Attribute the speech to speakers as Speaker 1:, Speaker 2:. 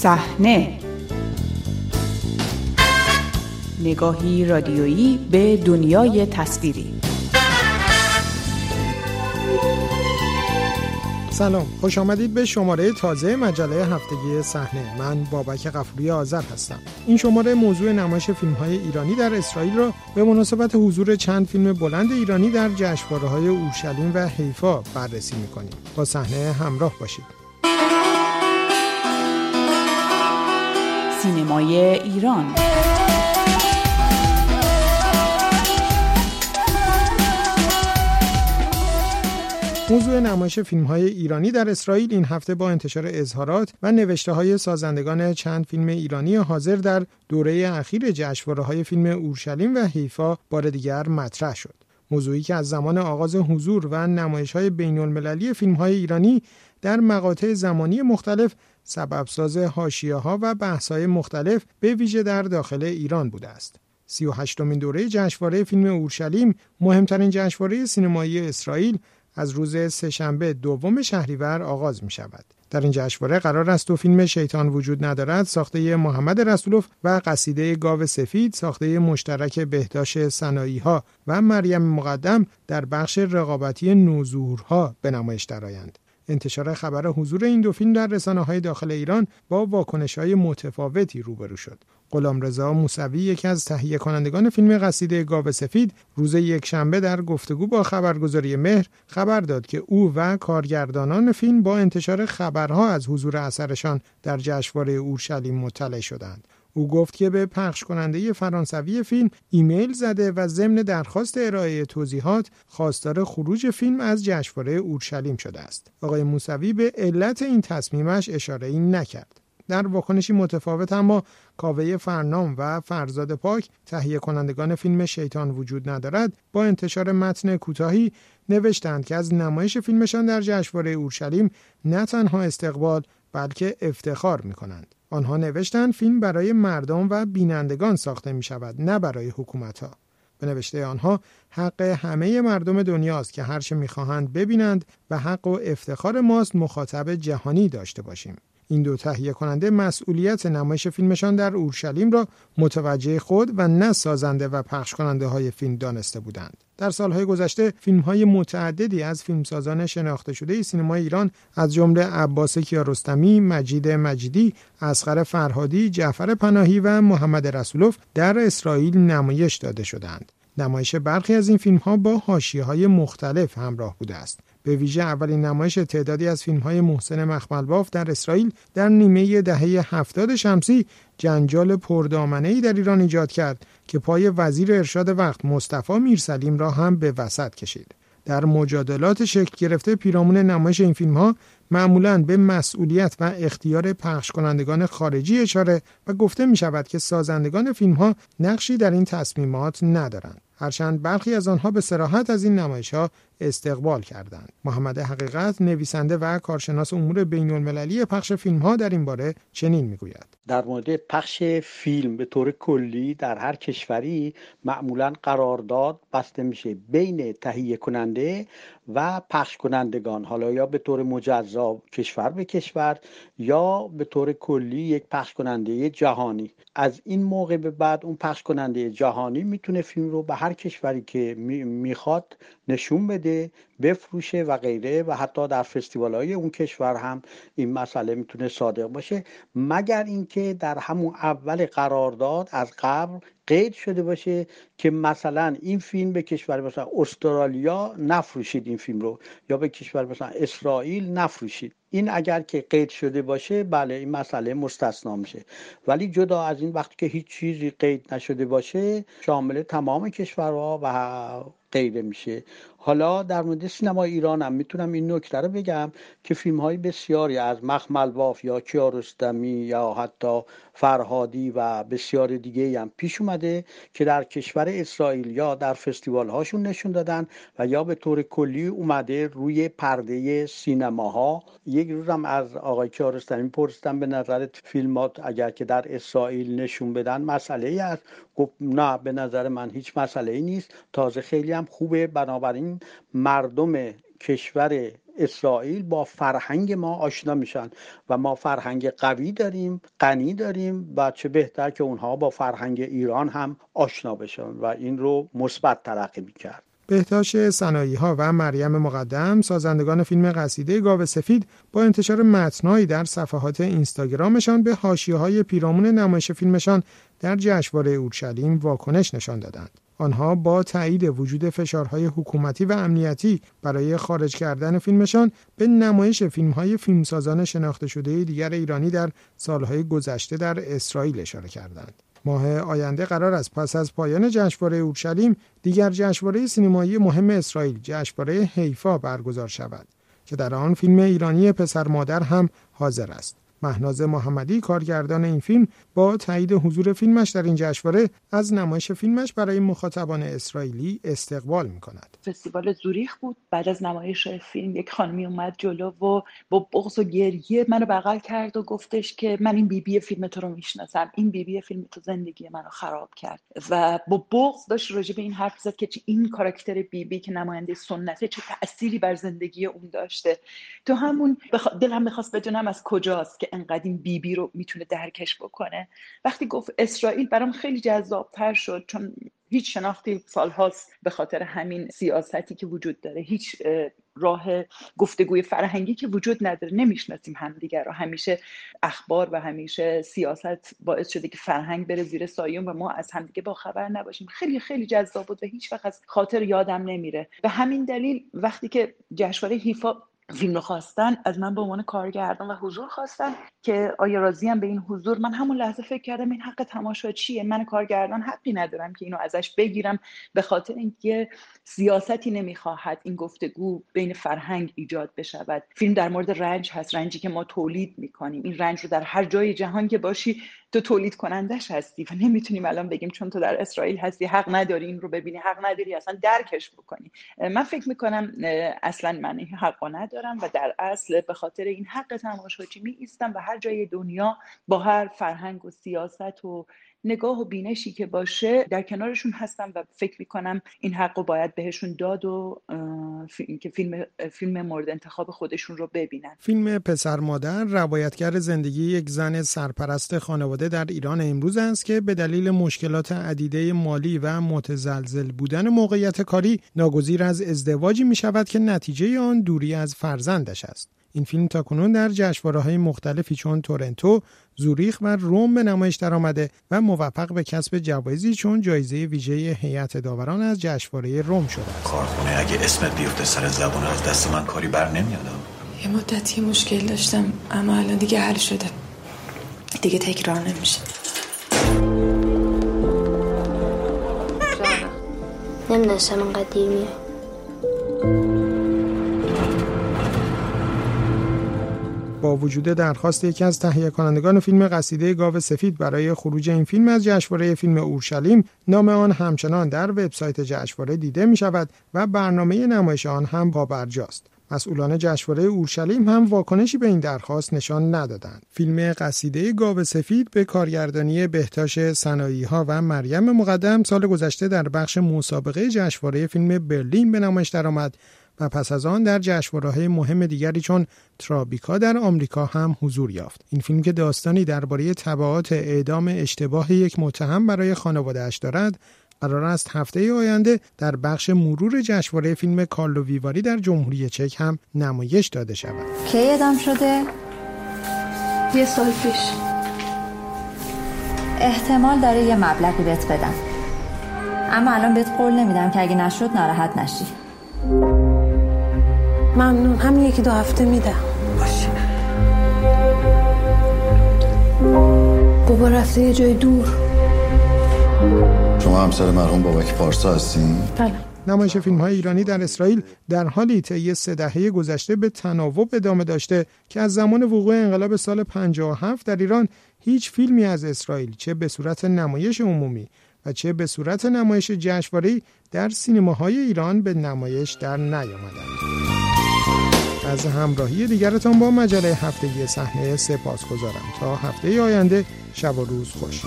Speaker 1: صحنه. نگاهی رادیویی به دنیای تصویری.
Speaker 2: سلام خوش آمدید به شماره تازه مجله هفتگی صحنه. من بابک قفوری آذر هستم. این شماره موضوع نمایش فیلم های ایرانی در اسرائیل را به مناسبت حضور چند فیلم بلند ایرانی در جشنواره های اورشلیم و حیفا بررسی می‌کنیم. با صحنه همراه باشید.
Speaker 1: سینمای ایران
Speaker 2: موضوع نمایش فیلم های ایرانی در اسرائیل این هفته با انتشار اظهارات و نوشته های سازندگان چند فیلم ایرانی حاضر در دوره اخیر جشنواره های فیلم اورشلیم و حیفا بار دیگر مطرح شد. موضوعی که از زمان آغاز حضور و نمایش های بین المللی فیلم های ایرانی در مقاطع زمانی مختلف سببساز حاشیه ها و بحث های مختلف به ویژه در داخل ایران بوده است. 38 مین دوره جشنواره فیلم اورشلیم مهمترین جشنواره سینمایی اسرائیل از روز سهشنبه دوم شهریور آغاز می شود. در این جشنواره قرار است دو فیلم شیطان وجود ندارد ساخته محمد رسولوف و قصیده گاو سفید ساخته مشترک بهداشت سنایی ها و مریم مقدم در بخش رقابتی نوظهورها به نمایش درآیند. انتشار خبر حضور این دو فیلم در رسانه های داخل ایران با واکنش های متفاوتی روبرو شد. غلامرضا موسوی یکی از تهیه کنندگان فیلم قصیده گاو سفید روز یکشنبه در گفتگو با خبرگزاری مهر خبر داد که او و کارگردانان فیلم با انتشار خبرها از حضور اثرشان در جشنواره اورشلیم مطلع شدند. او گفت که به پخش کننده فرانسوی فیلم ایمیل زده و ضمن درخواست ارائه توضیحات خواستار خروج فیلم از جشنواره اورشلیم شده است. آقای موسوی به علت این تصمیمش اشاره این نکرد. در واکنشی متفاوت اما کاوه فرنام و فرزاد پاک تهیه کنندگان فیلم شیطان وجود ندارد با انتشار متن کوتاهی نوشتند که از نمایش فیلمشان در جشنواره اورشلیم نه تنها استقبال بلکه افتخار می کنند. آنها نوشتند فیلم برای مردم و بینندگان ساخته می شود نه برای حکومت ها. به نوشته آنها حق همه مردم دنیاست که هرچه می‌خواهند ببینند و حق و افتخار ماست مخاطب جهانی داشته باشیم. این دو تهیه کننده مسئولیت نمایش فیلمشان در اورشلیم را متوجه خود و نه سازنده و پخش کننده های فیلم دانسته بودند. در سالهای گذشته فیلم های متعددی از فیلمسازان شناخته شده سینمای ایران از جمله عباس کیارستمی، مجید مجیدی، اسقر فرهادی، جعفر پناهی و محمد رسولوف در اسرائیل نمایش داده شدند. نمایش برخی از این فیلم ها با حاشیه های مختلف همراه بوده است. به ویژه اولین نمایش تعدادی از فیلم های محسن مخملباف در اسرائیل در نیمه دهه هفتاد شمسی جنجال پردامنه در ایران ایجاد کرد که پای وزیر ارشاد وقت مصطفی میرسلیم را هم به وسط کشید. در مجادلات شکل گرفته پیرامون نمایش این فیلم ها معمولا به مسئولیت و اختیار پخش کنندگان خارجی اشاره و گفته می شود که سازندگان فیلم ها نقشی در این تصمیمات ندارند. هرچند برخی از آنها به سراحت از این نمایش ها استقبال کردند. محمد حقیقت نویسنده و کارشناس امور بین المللی پخش فیلم ها در این باره چنین می‌گوید.
Speaker 3: در مورد پخش فیلم به طور کلی در هر کشوری معمولا قرارداد بسته میشه بین تهیه کننده و پخش کنندگان حالا یا به طور مجزا کشور به کشور یا به طور کلی یک پخش کننده جهانی از این موقع به بعد اون پخش کننده جهانی می‌تونه فیلم رو به هر کشوری که می‌خواد نشون بده بفروشه و غیره و حتی در فستیوال های اون کشور هم این مسئله می‌تونه صادق باشه. مگر اینکه در همون اول قرارداد از قبل قید شده باشه که مثلا این فیلم به کشور مثلا استرالیا نفروشید این فیلم رو یا به کشور مثلا اسرائیل نفروشید. این اگر که قید شده باشه بله این مسئله مستثنا میشه. ولی جدا از این وقتی که هیچ چیزی قید نشده باشه شامل تمام کشورها و غیره میشه. حالا در مورد سینما ایران هم می‌تونم این نکته رو بگم که فیلم های بسیاری از مخمل باف یا کیارستمی یا حتی فرهادی و بسیار دیگه هم پیش اومده که در کشور اسرائیل یا در فستیوال هاشون نشون دادن و یا به طور کلی اومده روی پرده سینماها. یک روزم از آقای کیارستمی پرسیدم به نظرت فیلمات اگر که در اسرائیل نشون بدن مسئله ای است؟ گفت نه به نظر من هیچ مسئله ای نیست. تازه خیلی هم خوبه. بنابراین مردم کشور اسرائیل با فرهنگ ما آشنا میشن و ما فرهنگ قوی داریم غنی داریم و چه بهتر که اونها با فرهنگ ایران هم آشنا بشن و این رو مثبت تلقی می‌کرد.
Speaker 2: بهتاش سنایی ها و مریم مقدم سازندگان فیلم قصیده گاو سفید با انتشار متنهایی در صفحات اینستاگرامشان به حاشیه های پیرامون نمایش فیلمشان در جشنواره اورشلیم واکنش نشان دادند. آنها با تایید وجود فشارهای حکومتی و امنیتی برای خارج کردن فیلمشان به نمایش فیلمهای فیلمسازان شناخته شده دیگر ایرانی در سالهای گذشته در اسرائیل اشاره کردند. ماه آینده قرار است پس از پایان جشنواره اورشلیم دیگر جشنواره سینمایی مهم اسرائیل جشنواره حیفا برگزار شود که در آن فیلم ایرانی پسر مادر هم حاضر است. مهناز محمدی کارگردان این فیلم با تایید حضور فیلمش در این جشنواره از نمایش فیلمش برای مخاطبان اسرائیلی استقبال می کند.
Speaker 4: فستیوال زوریخ بود. بعد از نمایش فیلم یک خانمی اومد جلو و با بغض و گریه منو بغل کرد و گفتش که من این بیبی بی فیلم تو رو می‌شناسم. این بیبی بی فیلم تو زندگی منو خراب کرد. و با بغض داشت راجع به این حرف زد که این کاراکتر بیبی بی که نماینده سنته چه تأثیری بر زندگی اون داشته. تو همون بخ... دلم می‌خواست بدونم از کجاست که انقدر این بیبی بی رو می‌تونه درکش بکنه. وقتی گفت اسرائیل برام خیلی جذابتر شد چون هیچ شناختی سالهاست به خاطر همین سیاستی که وجود داره. هیچ راه گفتگوی فرهنگی که وجود نداره. نمی‌شناسیم همدیگر رو. همیشه اخبار و همیشه سیاست باعث شده که فرهنگ بره زیر سایون و ما از همدیگه با خبر نباشیم. خیلی خیلی جذاب بود و هیچ وقت از خاطر یادم نمیره. به همین دلیل وقتی که جشنواره هیفا فیلم رو خواستن از من به عنوان کارگردان و حضور خواستن که آیا راضیم به این حضور؟ من همون لحظه فکر کردم این حق تماشا چیه؟ من کارگردان حقی ندارم که اینو ازش بگیرم. به خاطر اینکه سیاستی نمی‌خواهد این گفتگو بین فرهنگ ایجاد بشود. فیلم در مورد رنج هست رنجی که ما تولید می‌کنیم. این رنج رو در هر جای جهان که باشی تو تولید کنندش هستی و نمی‌تونیم الان بگیم چون تو در اسرائیل هستی حق نداری این رو ببینی حق نداری اصلا درکش بکنی. من فکر می‌کنم اصلا من این حق ندارم و در اصل به خاطر این حق تماشاچی می ایستم و هر جای دنیا با هر فرهنگ و سیاست و نگاه و بینشی که باشه در کنارشون هستم و فکر می‌کنم این حق رو باید بهشون داد و که فیلم فیلم مورد انتخاب خودشون رو ببینن.
Speaker 2: فیلم پسر مادر روایتگر زندگی یک زن سرپرست خانواده در ایران امروز است که به دلیل مشکلات عدیده مالی و متزلزل بودن موقعیت کاری ناگزیر از ازدواجی می شود که نتیجه آن دوری از فرزندش است. این فیلم تا کنون در جشنواره های مختلفی چون تورنتو، زوریخ و روم به نمایش درآمده و موفق به کسب جوایزی چون جایزه ویژه هیئت داوران از جشنواره روم شده است.
Speaker 5: کارخونه اگه اسمت بیفته سر زبون از دست من کاری بر نمیاد.
Speaker 6: یه مدتی مشکل داشتم اما الان دیگه حل شده. دیگه تکرار نمیشه.
Speaker 7: نمی‌دونستم انقدر دیر میاد.
Speaker 2: با وجود درخواست یکی از تهیه کنندگان فیلم قصیده گاو سفید برای خروج این فیلم از جشنواره فیلم اورشلیم نام آن همچنان در وبسایت جشنواره دیده می شود و برنامه نمایش آن هم با برجاست مسئولان جشنواره اورشلیم هم واکنشی به این درخواست نشان ندادند. فیلم قصیده گاو سفید به کارگردانی بهتاش سنایی ها و مریم مقدم سال گذشته در بخش مسابقه جشنواره فیلم برلین به نمایش درآمد و پس از آن در جشنواره‌های مهم دیگری چون ترابیکا در آمریکا هم حضور یافت این فیلم که داستانی درباره تبعات اعدام اشتباه یک متهم برای خانوادهاش دارد قرار است هفته آینده در بخش مرور جشنواره فیلم کارلو ویواری در جمهوری چک هم نمایش داده شود.
Speaker 8: کی اعدام شده؟
Speaker 6: یه سال پیش.
Speaker 8: احتمال داره یه مبلغی بهت بدم. اما الان بهت قول نمیدم که اگه نشد ناراحت نشی.
Speaker 6: ممنون. همین یکی دو هفته میدم باشه. بابا رفته یه جای دور.
Speaker 5: شما همسر مرحوم بابک پارسا هستین؟
Speaker 6: بله.
Speaker 2: نمایش فیلم های ایرانی در اسرائیل در حالی طی سه دهه گذشته به تناوب ادامه داشته که از زمان وقوع انقلاب سال 57 در ایران هیچ فیلمی از اسرائیل چه به صورت نمایش عمومی و چه به صورت نمایش جشنواره‌ای در سینماهای ایران به نمایش در نیامدند. از همراهی دیگرتان با مجله هفتگی صحنه سپاس گذارم تا هفته آینده شب و روز خوش.